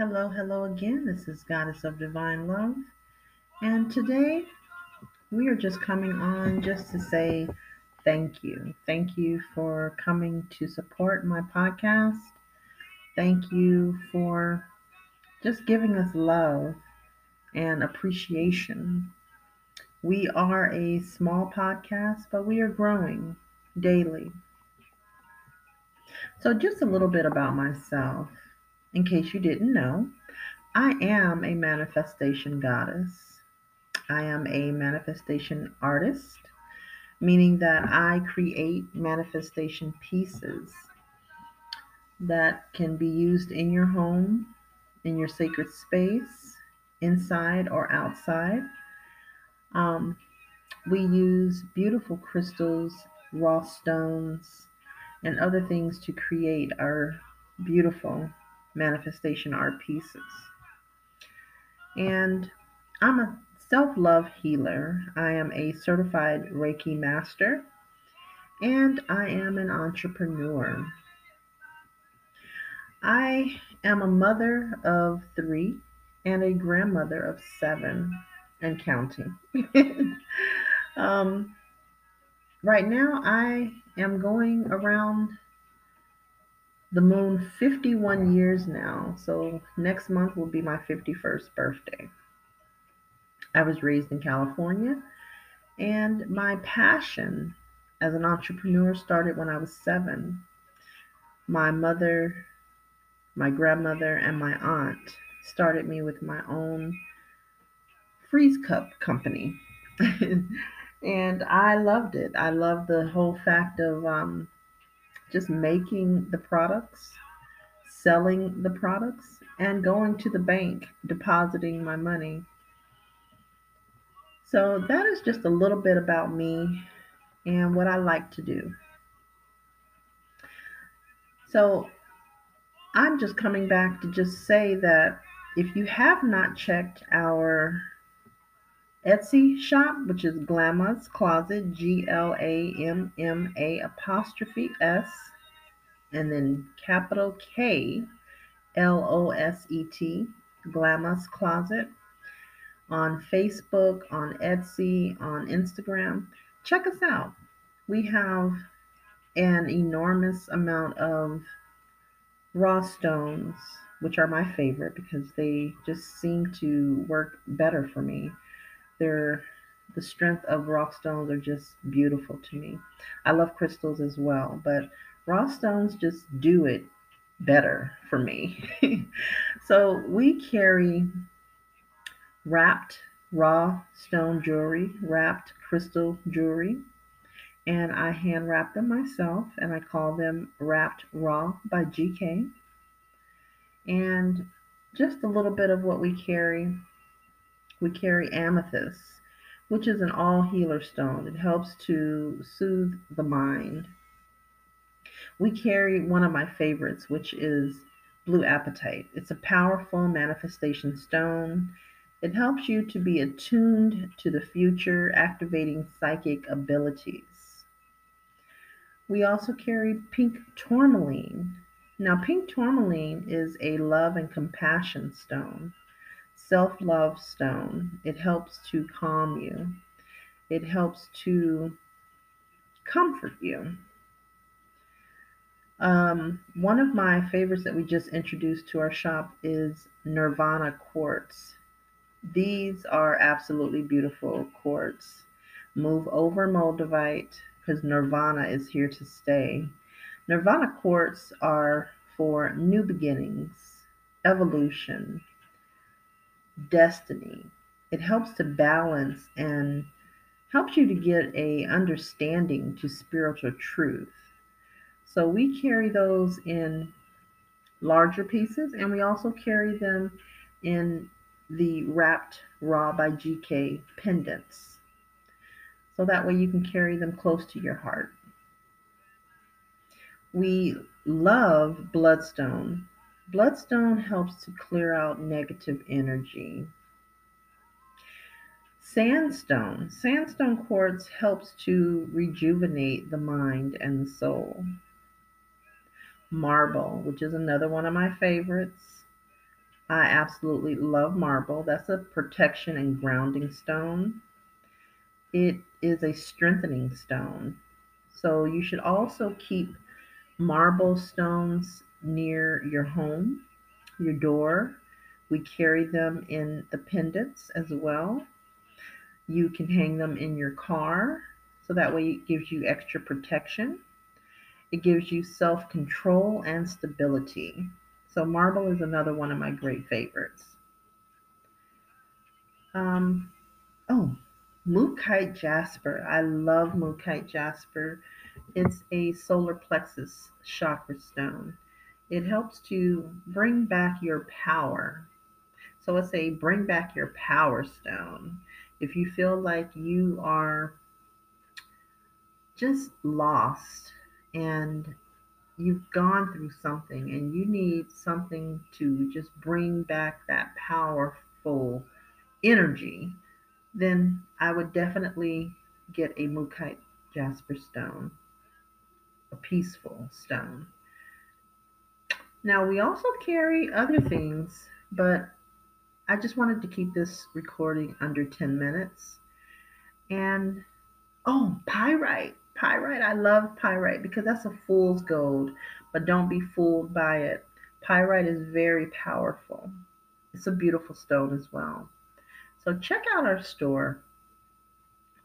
Hello, hello again. This is Goddess of Divine Love. And today we are just coming on just to say thank you. Thank you for coming to support my podcast. Thank you for just giving us love and appreciation. We are a small podcast, but we are growing daily. So, just a little bit about myself. In case you didn't know, I am a manifestation goddess. I am a manifestation artist, meaning that I create manifestation pieces that can be used in your home, in your sacred space, inside or outside. Um, we use beautiful crystals, raw stones, and other things to create our beautiful manifestation art pieces. And I'm a self love healer. I am a certified Reiki master, and I am an entrepreneur. I am a mother of three and a grandmother of seven and counting. um, right now, I am going around the moon 51 years now. So next month will be my 51st birthday. I was raised in California, and my passion as an entrepreneur started when I was seven. My mother, my grandmother, and my aunt started me with my own freeze cup company. and I loved it. I loved the whole fact of um, just making the products, selling the products, and going to the bank, depositing my money. So that is just a little bit about me and what I like to do. So I'm just coming back to just say that if you have not checked our Etsy shop, which is Glamma's Kloset, G L A M M A apostrophe S, and then capital K L O S E T, Glamma's Kloset, on Facebook, on Etsy, on Instagram. Check us out. We have an enormous amount of raw stones, which are my favorite because they just seem to work better for me they're the strength of rock stones are just beautiful to me. I love crystals as well, but raw stones just do it better for me. so we carry wrapped raw stone jewelry, wrapped crystal jewelry, and I hand wrap them myself and I call them Wrapped Raw by GK. And just a little bit of what we carry we carry amethyst, which is an all healer stone. It helps to soothe the mind. We carry one of my favorites, which is blue apatite. It's a powerful manifestation stone. It helps you to be attuned to the future, activating psychic abilities. We also carry pink tourmaline. Now, pink tourmaline is a love and compassion stone self love stone. It helps to calm you, it helps to comfort you. Um, one of my favorites that we just introduced to our shop is Nirvana quartz. These are absolutely beautiful quartz. Move over Moldavite because Nirvana is here to stay. Nirvana quartz are for new beginnings, evolution, destiny. It helps to balance and helps you to get a understanding to spiritual truth. So we carry those in larger pieces and we also carry them in the wrapped raw by GK pendants. So that way you can carry them close to your heart. We love bloodstone Bloodstone helps to clear out negative energy. Sandstone. Sandstone quartz helps to rejuvenate the mind and the soul. Marble, which is another one of my favorites. I absolutely love marble. That's a protection and grounding stone. It is a strengthening stone. So you should also keep marble stones near your home, your door. We carry them in the pendants as well. You can hang them in your car so that way it gives you extra protection. It gives you self control and stability. So, marble is another one of my great favorites. Um, oh, Mookaite Jasper. I love Mookaite Jasper. It's a solar plexus chakra stone. It helps to bring back your power. So it's say bring back your power stone. If you feel like you are just lost and you've gone through something and you need something to just bring back that powerful energy, then I would definitely get a Mookaite jasper stone, a peaceful stone. Now, we also carry other things, but I just wanted to keep this recording under 10 minutes. And oh, pyrite. Pyrite, I love pyrite because that's a fool's gold, but don't be fooled by it. Pyrite is very powerful. It's a beautiful stone as well. So check out our store.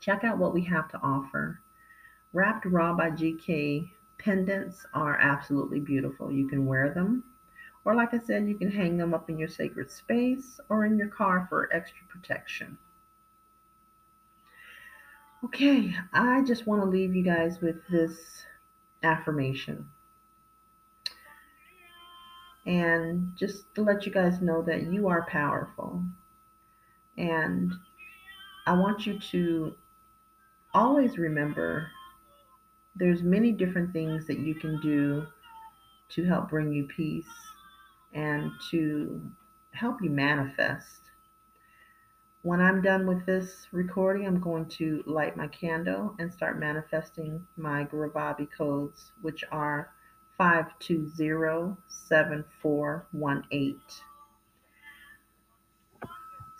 Check out what we have to offer. Wrapped Raw by GK pendants are absolutely beautiful. You can wear them, or like I said, you can hang them up in your sacred space or in your car for extra protection. Okay, I just want to leave you guys with this affirmation. And just to let you guys know that you are powerful. And I want you to always remember there's many different things that you can do to help bring you peace and to help you manifest when I'm done with this recording, I'm going to light my candle and start manifesting my Grabovoi codes, which are 5207418.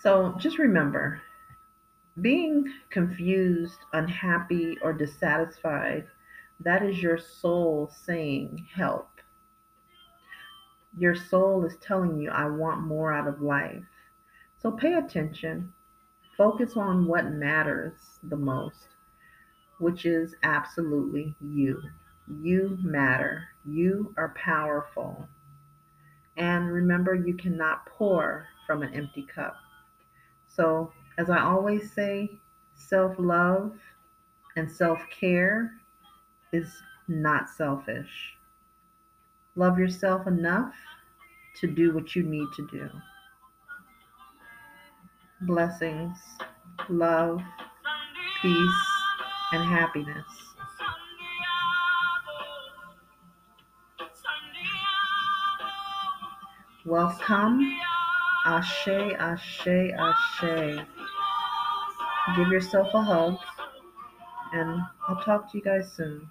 So just remember being confused, unhappy, or dissatisfied, that is your soul saying, Help. Your soul is telling you, I want more out of life. So pay attention, focus on what matters the most, which is absolutely you. You matter, you are powerful. And remember, you cannot pour from an empty cup. So, as I always say, self love and self care is not selfish. Love yourself enough to do what you need to do blessings, love, peace, and happiness. Welcome. Ashe, Ashe, Ashe. Give yourself a hug, and I'll talk to you guys soon.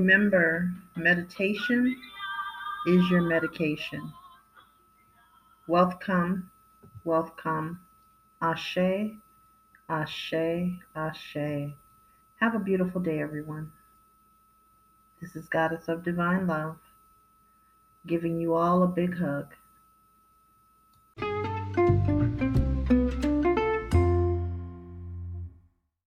Remember, meditation is your medication. Wealth come, wealth come. Ashe, ashe, ashe. Have a beautiful day, everyone. This is Goddess of Divine Love, giving you all a big hug.